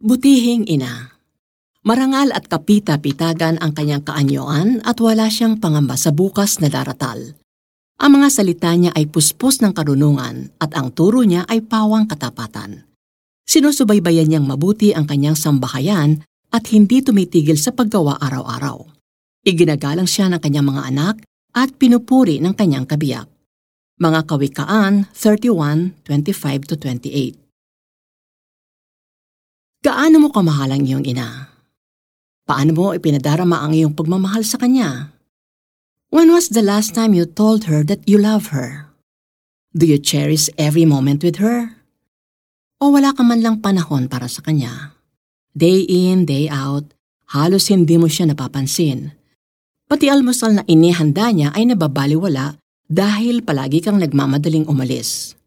Butihing ina. Marangal at kapita-pitagan ang kanyang kaanyoan at wala siyang pangamba sa bukas na daratal. Ang mga salita niya ay puspos ng karunungan at ang turo niya ay pawang katapatan. Sinusubaybayan niyang mabuti ang kanyang sambahayan at hindi tumitigil sa paggawa araw-araw. Iginagalang siya ng kanyang mga anak at pinupuri ng kanyang kabiyak. Mga Kawikaan 31:25-28 Gaano mo kamahal ang iyong ina? Paano mo ipinadarama ang iyong pagmamahal sa kanya? When was the last time you told her that you love her? Do you cherish every moment with her? O wala ka man lang panahon para sa kanya? Day in, day out, halos hindi mo siya napapansin. Pati almusal na inihanda niya ay nababaliwala dahil palagi kang nagmamadaling umalis.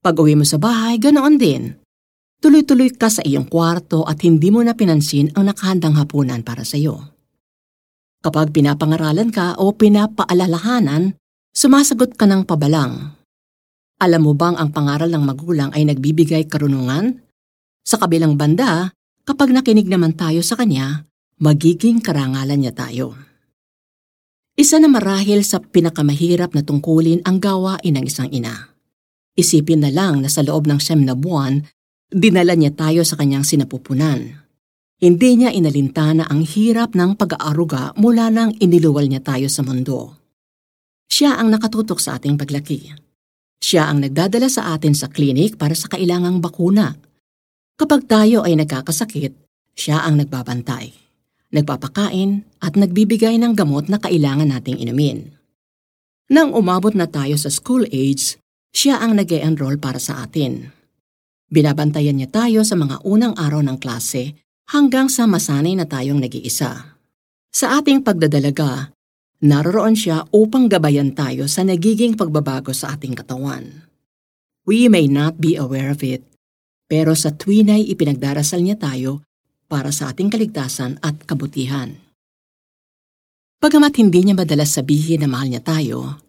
Pag uwi mo sa bahay, ganoon din. Tuloy-tuloy ka sa iyong kwarto at hindi mo na pinansin ang nakahandang hapunan para sa iyo. Kapag pinapangaralan ka o pinapaalalahanan, sumasagot ka ng pabalang. Alam mo bang ang pangaral ng magulang ay nagbibigay karunungan? Sa kabilang banda, kapag nakinig naman tayo sa kanya, magiging karangalan niya tayo. Isa na marahil sa pinakamahirap na tungkulin ang gawain ng isang ina. Isipin na lang na sa loob ng siyam na buwan Dinala niya tayo sa kanyang sinapupunan. Hindi niya inalintana ang hirap ng pag-aaruga mula nang iniluwal niya tayo sa mundo. Siya ang nakatutok sa ating paglaki. Siya ang nagdadala sa atin sa klinik para sa kailangang bakuna. Kapag tayo ay nagkakasakit, siya ang nagbabantay, nagpapakain at nagbibigay ng gamot na kailangan nating inumin. Nang umabot na tayo sa school age, siya ang nag enroll para sa atin. Binabantayan niya tayo sa mga unang araw ng klase hanggang sa masanay na tayong nag-iisa. Sa ating pagdadalaga, naroroon siya upang gabayan tayo sa nagiging pagbabago sa ating katawan. We may not be aware of it, pero sa tuwinay ipinagdarasal niya tayo para sa ating kaligtasan at kabutihan. Pagamat hindi niya madalas sabihin na mahal niya tayo,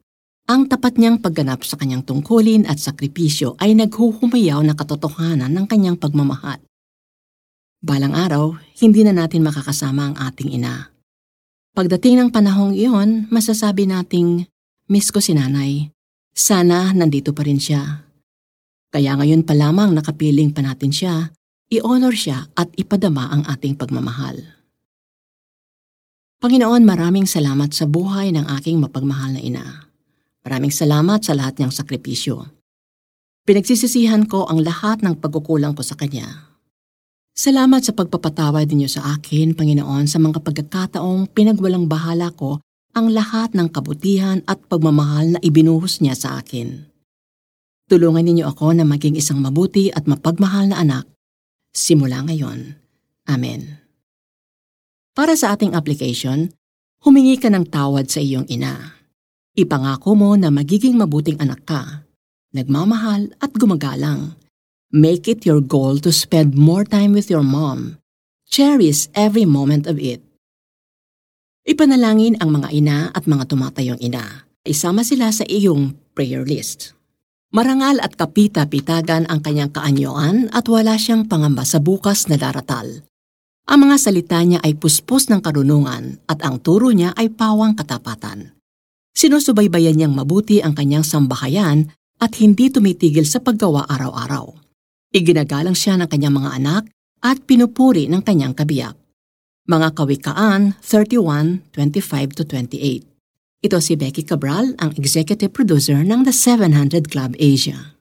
ang tapat niyang pagganap sa kanyang tungkulin at sakripisyo ay naghuhumayaw na katotohanan ng kanyang pagmamahal. Balang araw, hindi na natin makakasama ang ating ina. Pagdating ng panahong iyon, masasabi nating, miss ko si nanay. Sana nandito pa rin siya. Kaya ngayon pa lamang nakapiling pa natin siya, i-honor siya at ipadama ang ating pagmamahal. Panginoon, maraming salamat sa buhay ng aking mapagmahal na ina. Maraming salamat sa lahat niyang sakripisyo. Pinagsisisihan ko ang lahat ng pagkukulang ko sa Kanya. Salamat sa pagpapatawad ninyo sa akin, Panginoon, sa mga pagkakataong pinagwalang bahala ko ang lahat ng kabutihan at pagmamahal na ibinuhos niya sa akin. Tulungan ninyo ako na maging isang mabuti at mapagmahal na anak simula ngayon. Amen. Para sa ating application, humingi ka ng tawad sa iyong ina. Ipangako mo na magiging mabuting anak ka, nagmamahal at gumagalang. Make it your goal to spend more time with your mom. Cherish every moment of it. Ipanalangin ang mga ina at mga tumatayong ina. Isama sila sa iyong prayer list. Marangal at kapita-pitagan ang kanyang kaanyoan at wala siyang pangamba sa bukas na daratal. Ang mga salita niya ay puspos ng karunungan at ang turo niya ay pawang katapatan. Sinusubaybayan niyang mabuti ang kanyang sambahayan at hindi tumitigil sa paggawa araw-araw. Iginagalang siya ng kanyang mga anak at pinupuri ng kanyang kabiyak. Mga Kawikaan 31:25-28. Ito si Becky Cabral, ang executive producer ng The 700 Club Asia.